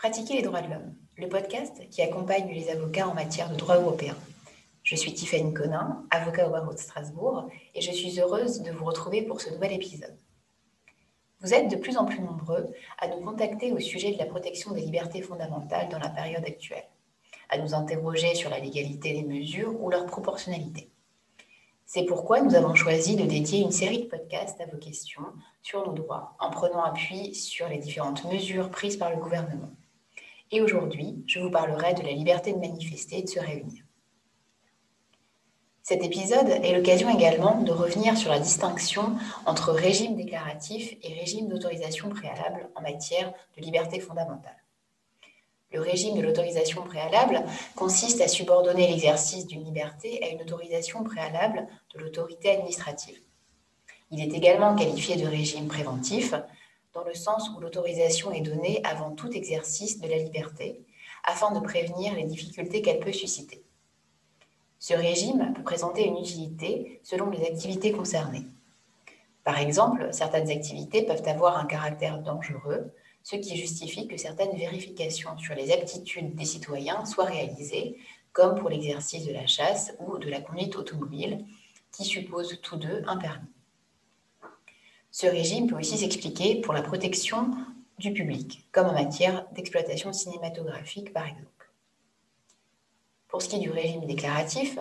Pratiquer les droits de l'homme, le podcast qui accompagne les avocats en matière de droit européen. Je suis Tiffany Conin, avocat au barreau de Strasbourg, et je suis heureuse de vous retrouver pour ce nouvel épisode. Vous êtes de plus en plus nombreux à nous contacter au sujet de la protection des libertés fondamentales dans la période actuelle, à nous interroger sur la légalité des mesures ou leur proportionnalité. C'est pourquoi nous avons choisi de dédier une série de podcasts à vos questions sur nos droits, en prenant appui sur les différentes mesures prises par le gouvernement. Et aujourd'hui, je vous parlerai de la liberté de manifester et de se réunir. Cet épisode est l'occasion également de revenir sur la distinction entre régime déclaratif et régime d'autorisation préalable en matière de liberté fondamentale. Le régime de l'autorisation préalable consiste à subordonner l'exercice d'une liberté à une autorisation préalable de l'autorité administrative. Il est également qualifié de régime préventif dans le sens où l'autorisation est donnée avant tout exercice de la liberté, afin de prévenir les difficultés qu'elle peut susciter. Ce régime peut présenter une utilité selon les activités concernées. Par exemple, certaines activités peuvent avoir un caractère dangereux, ce qui justifie que certaines vérifications sur les aptitudes des citoyens soient réalisées, comme pour l'exercice de la chasse ou de la conduite automobile, qui supposent tous deux un permis. Ce régime peut aussi s'expliquer pour la protection du public, comme en matière d'exploitation cinématographique par exemple. Pour ce qui est du régime déclaratif,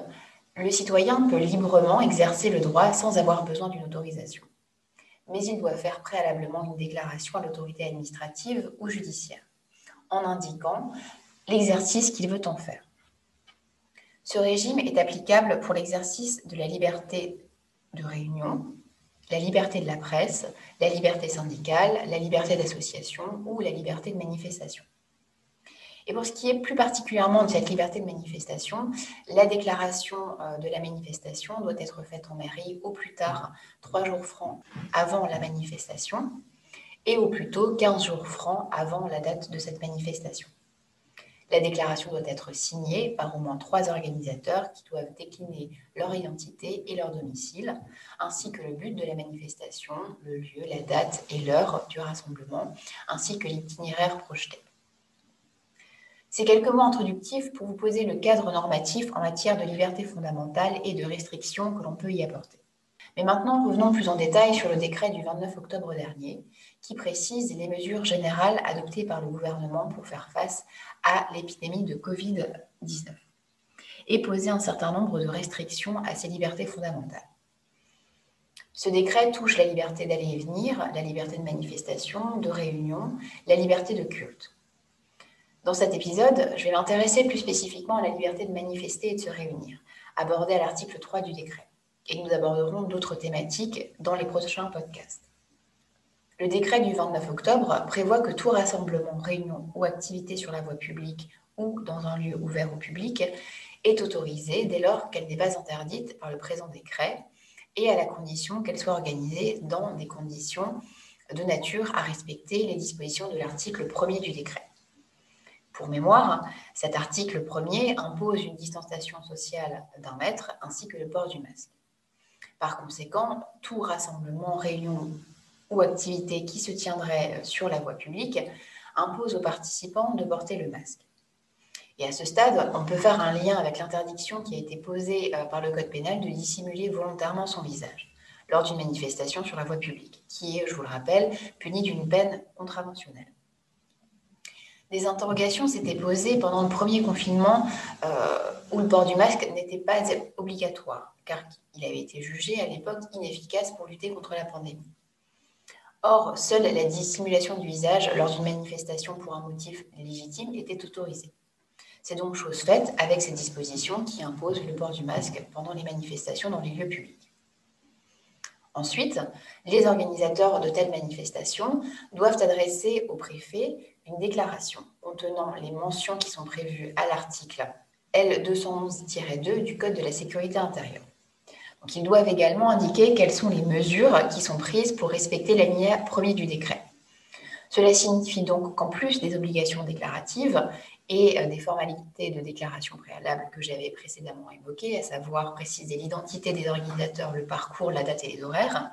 le citoyen peut librement exercer le droit sans avoir besoin d'une autorisation. Mais il doit faire préalablement une déclaration à l'autorité administrative ou judiciaire, en indiquant l'exercice qu'il veut en faire. Ce régime est applicable pour l'exercice de la liberté de réunion, la liberté de la presse, la liberté syndicale, la liberté d'association ou la liberté de manifestation. Et pour ce qui est plus particulièrement de cette liberté de manifestation, la déclaration euh, de la manifestation doit être faite en mairie au plus tard trois jours francs avant la manifestation et au plus tôt 15 jours francs avant la date de cette manifestation. La déclaration doit être signée par au moins trois organisateurs qui doivent décliner leur identité et leur domicile, ainsi que le but de la manifestation, le lieu, la date et l'heure du rassemblement, ainsi que l'itinéraire projeté. Ces quelques mots introductifs pour vous poser le cadre normatif en matière de liberté fondamentale et de restrictions que l'on peut y apporter. Mais maintenant, revenons plus en détail sur le décret du 29 octobre dernier, qui précise les mesures générales adoptées par le gouvernement pour faire face à l'épidémie de Covid-19 et poser un certain nombre de restrictions à ces libertés fondamentales. Ce décret touche la liberté d'aller et venir, la liberté de manifestation, de réunion, la liberté de culte. Dans cet épisode, je vais m'intéresser plus spécifiquement à la liberté de manifester et de se réunir, abordée à l'article 3 du décret. Et nous aborderons d'autres thématiques dans les prochains podcasts. Le décret du 29 octobre prévoit que tout rassemblement, réunion ou activité sur la voie publique ou dans un lieu ouvert au public est autorisé dès lors qu'elle n'est pas interdite par le présent décret et à la condition qu'elle soit organisée dans des conditions de nature à respecter les dispositions de l'article 1er du décret. Pour mémoire, cet article 1er impose une distanciation sociale d'un mètre ainsi que le port du masque. Par conséquent, tout rassemblement, réunion ou activité qui se tiendrait sur la voie publique impose aux participants de porter le masque. Et à ce stade, on peut faire un lien avec l'interdiction qui a été posée euh, par le Code pénal de dissimuler volontairement son visage lors d'une manifestation sur la voie publique, qui est, je vous le rappelle, punie d'une peine contraventionnelle. Des interrogations s'étaient posées pendant le premier confinement euh, où le port du masque n'était pas obligatoire, car il avait été jugé à l'époque inefficace pour lutter contre la pandémie. Or, seule la dissimulation du visage lors d'une manifestation pour un motif légitime était autorisée. C'est donc chose faite avec ces dispositions qui imposent le port du masque pendant les manifestations dans les lieux publics. Ensuite, les organisateurs de telles manifestations doivent adresser au préfet une déclaration contenant les mentions qui sont prévues à l'article L211-2 du Code de la sécurité intérieure. Donc, ils doivent également indiquer quelles sont les mesures qui sont prises pour respecter l'alinéa premier du décret. Cela signifie donc qu'en plus des obligations déclaratives et euh, des formalités de déclaration préalable que j'avais précédemment évoquées, à savoir préciser l'identité des organisateurs, le parcours, la date et les horaires,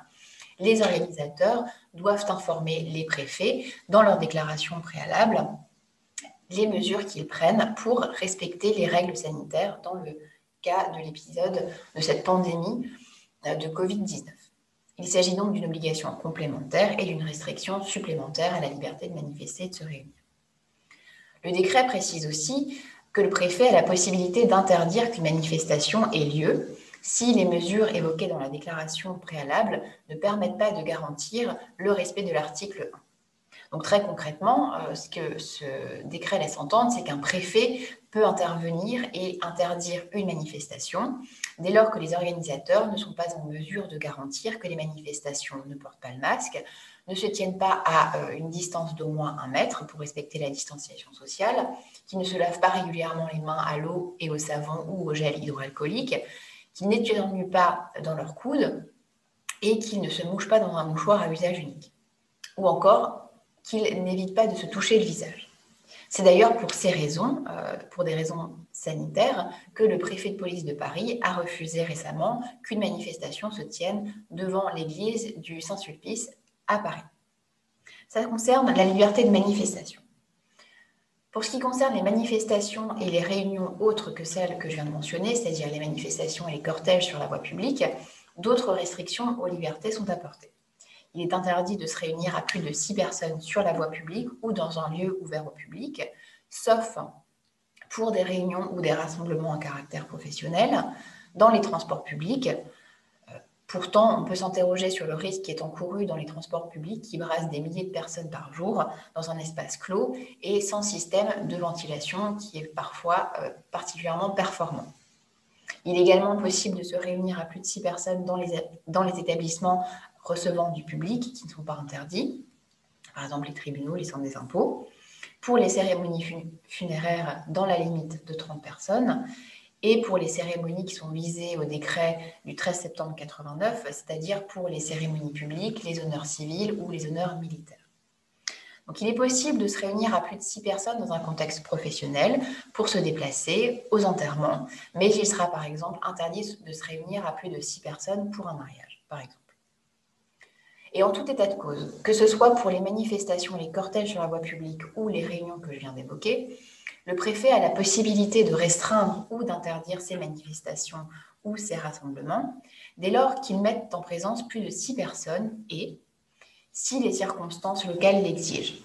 les organisateurs doivent informer les préfets dans leur déclaration préalable les mesures qu'ils prennent pour respecter les règles sanitaires dans le cas de l'épisode de cette pandémie euh, de Covid-19. Il s'agit donc d'une obligation complémentaire et d'une restriction supplémentaire à la liberté de manifester et de se réunir. Le décret précise aussi que le préfet a la possibilité d'interdire qu'une manifestation ait lieu si les mesures évoquées dans la déclaration préalable ne permettent pas de garantir le respect de l'article 1. Donc très concrètement, euh, ce que ce décret laisse entendre, c'est qu'un préfet peut intervenir et interdire une manifestation dès lors que les organisateurs ne sont pas en mesure de garantir que les manifestations ne portent pas le masque, ne se tiennent pas à euh, une distance d'au moins un mètre pour respecter la distanciation sociale, qui ne se lavent pas régulièrement les mains à l'eau et au savon ou au gel hydroalcoolique, qui n'éternuent pas dans leur coude et qu'ils ne se mouchent pas dans un mouchoir à usage unique. Ou encore qu'ils n'évitent pas de se toucher le visage. C'est d'ailleurs pour ces raisons, euh, pour des raisons sanitaires, que le préfet de police de Paris a refusé récemment qu'une manifestation se tienne devant l'église du Saint-Sulpice à Paris. Ça concerne la liberté de manifestation. Pour ce qui concerne les manifestations et les réunions autres que celles que je viens de mentionner, c'est-à-dire les manifestations et les cortèges sur la voie publique, d'autres restrictions aux libertés sont apportées il est interdit de se réunir à plus de six personnes sur la voie publique ou dans un lieu ouvert au public, sauf pour des réunions ou des rassemblements à caractère professionnel dans les transports publics. Euh, pourtant, on peut s'interroger sur le risque qui est encouru dans les transports publics qui brassent des milliers de personnes par jour dans un espace clos et sans système de ventilation qui est parfois euh, particulièrement performant. Il est également possible de se réunir à plus de six personnes dans les, dans les établissements recevant du public qui ne sont pas interdits, par exemple les tribunaux, les centres des impôts, pour les cérémonies funéraires dans la limite de 30 personnes, et pour les cérémonies qui sont visées au décret du 13 septembre 89, c'est-à-dire pour les cérémonies publiques, les honneurs civils ou les honneurs militaires. Donc il est possible de se réunir à plus de six personnes dans un contexte professionnel pour se déplacer aux enterrements, mais il sera par exemple interdit de se réunir à plus de six personnes pour un mariage, par exemple. Et en tout état de cause, que ce soit pour les manifestations, les cortèges sur la voie publique ou les réunions que je viens d'évoquer, le préfet a la possibilité de restreindre ou d'interdire ces manifestations ou ces rassemblements dès lors qu'ils mettent en présence plus de six personnes et si les circonstances locales l'exigent.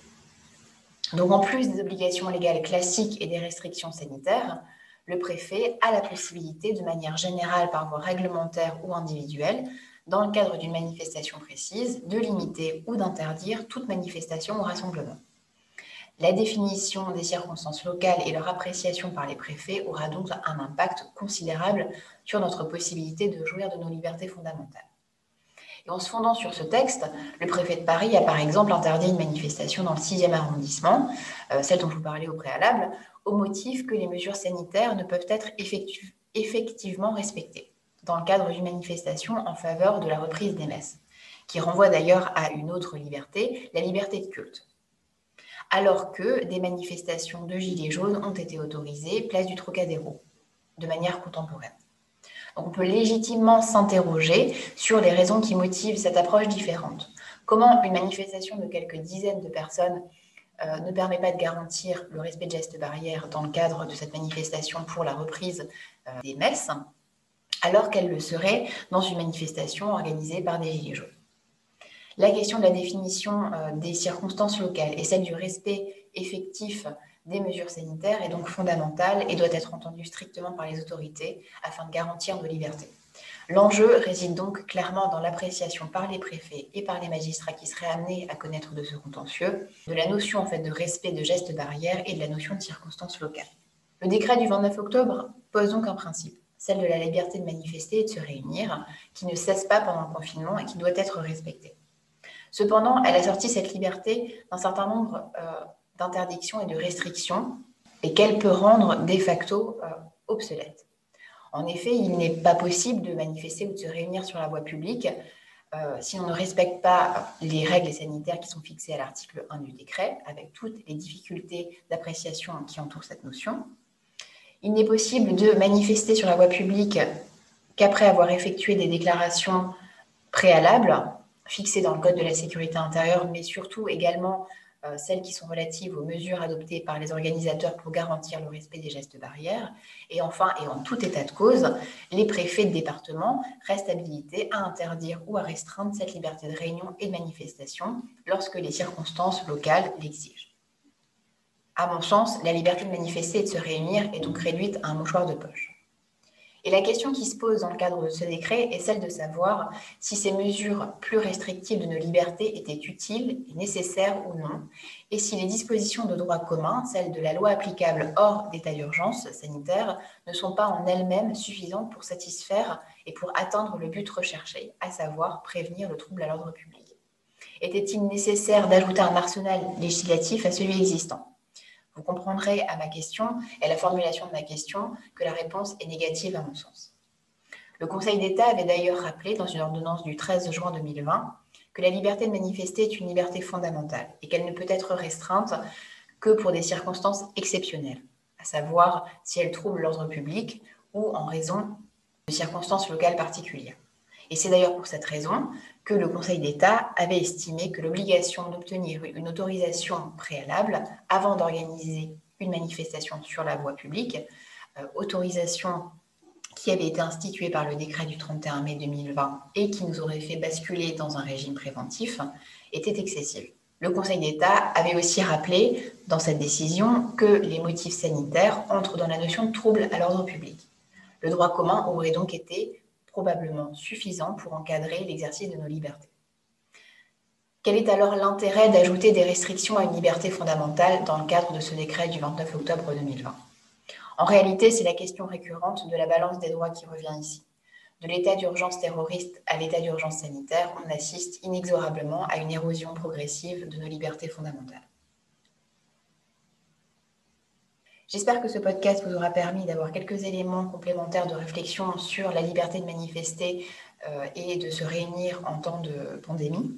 Donc en plus des obligations légales classiques et des restrictions sanitaires, le préfet a la possibilité, de manière générale par voie réglementaire ou individuelle, dans le cadre d'une manifestation précise, de limiter ou d'interdire toute manifestation ou rassemblement. La définition des circonstances locales et leur appréciation par les préfets aura donc un impact considérable sur notre possibilité de jouir de nos libertés fondamentales. En se fondant sur ce texte, le préfet de Paris a par exemple interdit une manifestation dans le 6e arrondissement, euh, celle dont vous parlais au préalable, au motif que les mesures sanitaires ne peuvent être effectivement respectées dans le cadre d'une manifestation en faveur de la reprise des messes, qui renvoie d'ailleurs à une autre liberté, la liberté de culte. Alors que des manifestations de Gilets jaunes ont été autorisées place du Trocadéro, de manière contemporaine. Donc on peut légitimement s'interroger sur les raisons qui motivent cette approche différente. Comment une manifestation de quelques dizaines de personnes euh, ne permet pas de garantir le respect de gestes barrières dans le cadre de cette manifestation pour la reprise euh, des messes alors qu'elle le serait dans une manifestation organisée par des Gilets jaunes. La question de la définition euh, des circonstances locales et celle du respect effectif des mesures sanitaires est donc fondamentale et doit être entendue strictement par les autorités afin de garantir nos libertés. L'enjeu réside donc clairement dans l'appréciation par les préfets et par les magistrats qui seraient amenés à connaître de ce contentieux, de la notion en de respect de gestes barrières et de la notion de circonstances locales. Le décret du 29 octobre pose donc un principe celle de la liberté de manifester et de se réunir, qui ne cesse pas pendant le confinement et qui doit être respectée. Cependant, elle a sorti cette liberté d'un certain nombre euh, d'interdictions et de restrictions et qu'elle peut rendre de facto euh, obsolète. En effet, il n'est pas possible de manifester ou de se réunir sur la voie publique euh, si on ne respecte pas les règles sanitaires qui sont fixées à l'article 1 du décret, avec toutes les difficultés d'appréciation qui entourent cette notion. Il n'est possible de manifester sur la voie publique qu'après avoir effectué des déclarations préalables fixées dans le Code de la sécurité intérieure, mais surtout également euh, celles qui sont relatives aux mesures adoptées par les organisateurs pour garantir le respect des gestes barrières. Et enfin, et en tout état de cause, les préfets de département restent habilités à interdire ou à restreindre cette liberté de réunion et de manifestation lorsque les circonstances locales l'exigent. À mon sens, la liberté de manifester et de se réunir est donc réduite à un mouchoir de poche. Et la question qui se pose dans le cadre de ce décret est celle de savoir si ces mesures plus restrictives de nos libertés étaient utiles et nécessaires ou non, et si les dispositions de droit commun, celles de la loi applicable hors d'état d'urgence sanitaire, ne sont pas en elles-mêmes suffisantes pour satisfaire et pour atteindre le but recherché, à savoir prévenir le trouble à l'ordre public. Était-il nécessaire d'ajouter un arsenal législatif à celui existant? Vous comprendrez à ma question et à la formulation de ma question que la réponse est négative à mon sens. Le Conseil d'État avait d'ailleurs rappelé dans une ordonnance du 13 juin 2020 que la liberté de manifester est une liberté fondamentale et qu'elle ne peut être restreinte que pour des circonstances exceptionnelles, à savoir si elle trouble l'ordre public ou en raison de circonstances locales particulières. Et c'est d'ailleurs pour cette raison que le Conseil d'État avait estimé que l'obligation d'obtenir une autorisation préalable avant d'organiser une manifestation sur la voie publique, euh, autorisation qui avait été instituée par le décret du 31 mai 2020 et qui nous aurait fait basculer dans un régime préventif, était excessive. Le Conseil d'État avait aussi rappelé dans cette décision que les motifs sanitaires entrent dans la notion de trouble à l'ordre public. Le droit commun aurait donc été probablement suffisant pour encadrer l'exercice de nos libertés. Quel est alors l'intérêt d'ajouter des restrictions à une liberté fondamentale dans le cadre de ce décret du 29 octobre 2020 En réalité, c'est la question récurrente de la balance des droits qui revient ici. De l'état d'urgence terroriste à l'état d'urgence sanitaire, on assiste inexorablement à une érosion progressive de nos libertés fondamentales. J'espère que ce podcast vous aura permis d'avoir quelques éléments complémentaires de réflexion sur la liberté de manifester euh, et de se réunir en temps de pandémie.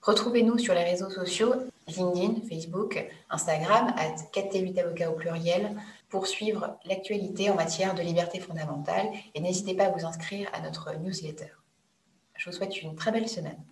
Retrouvez-nous sur les réseaux sociaux LinkedIn, Facebook, Instagram, à 4T8 avocats au pluriel, pour suivre l'actualité en matière de liberté fondamentale et n'hésitez pas à vous inscrire à notre newsletter. Je vous souhaite une très belle semaine.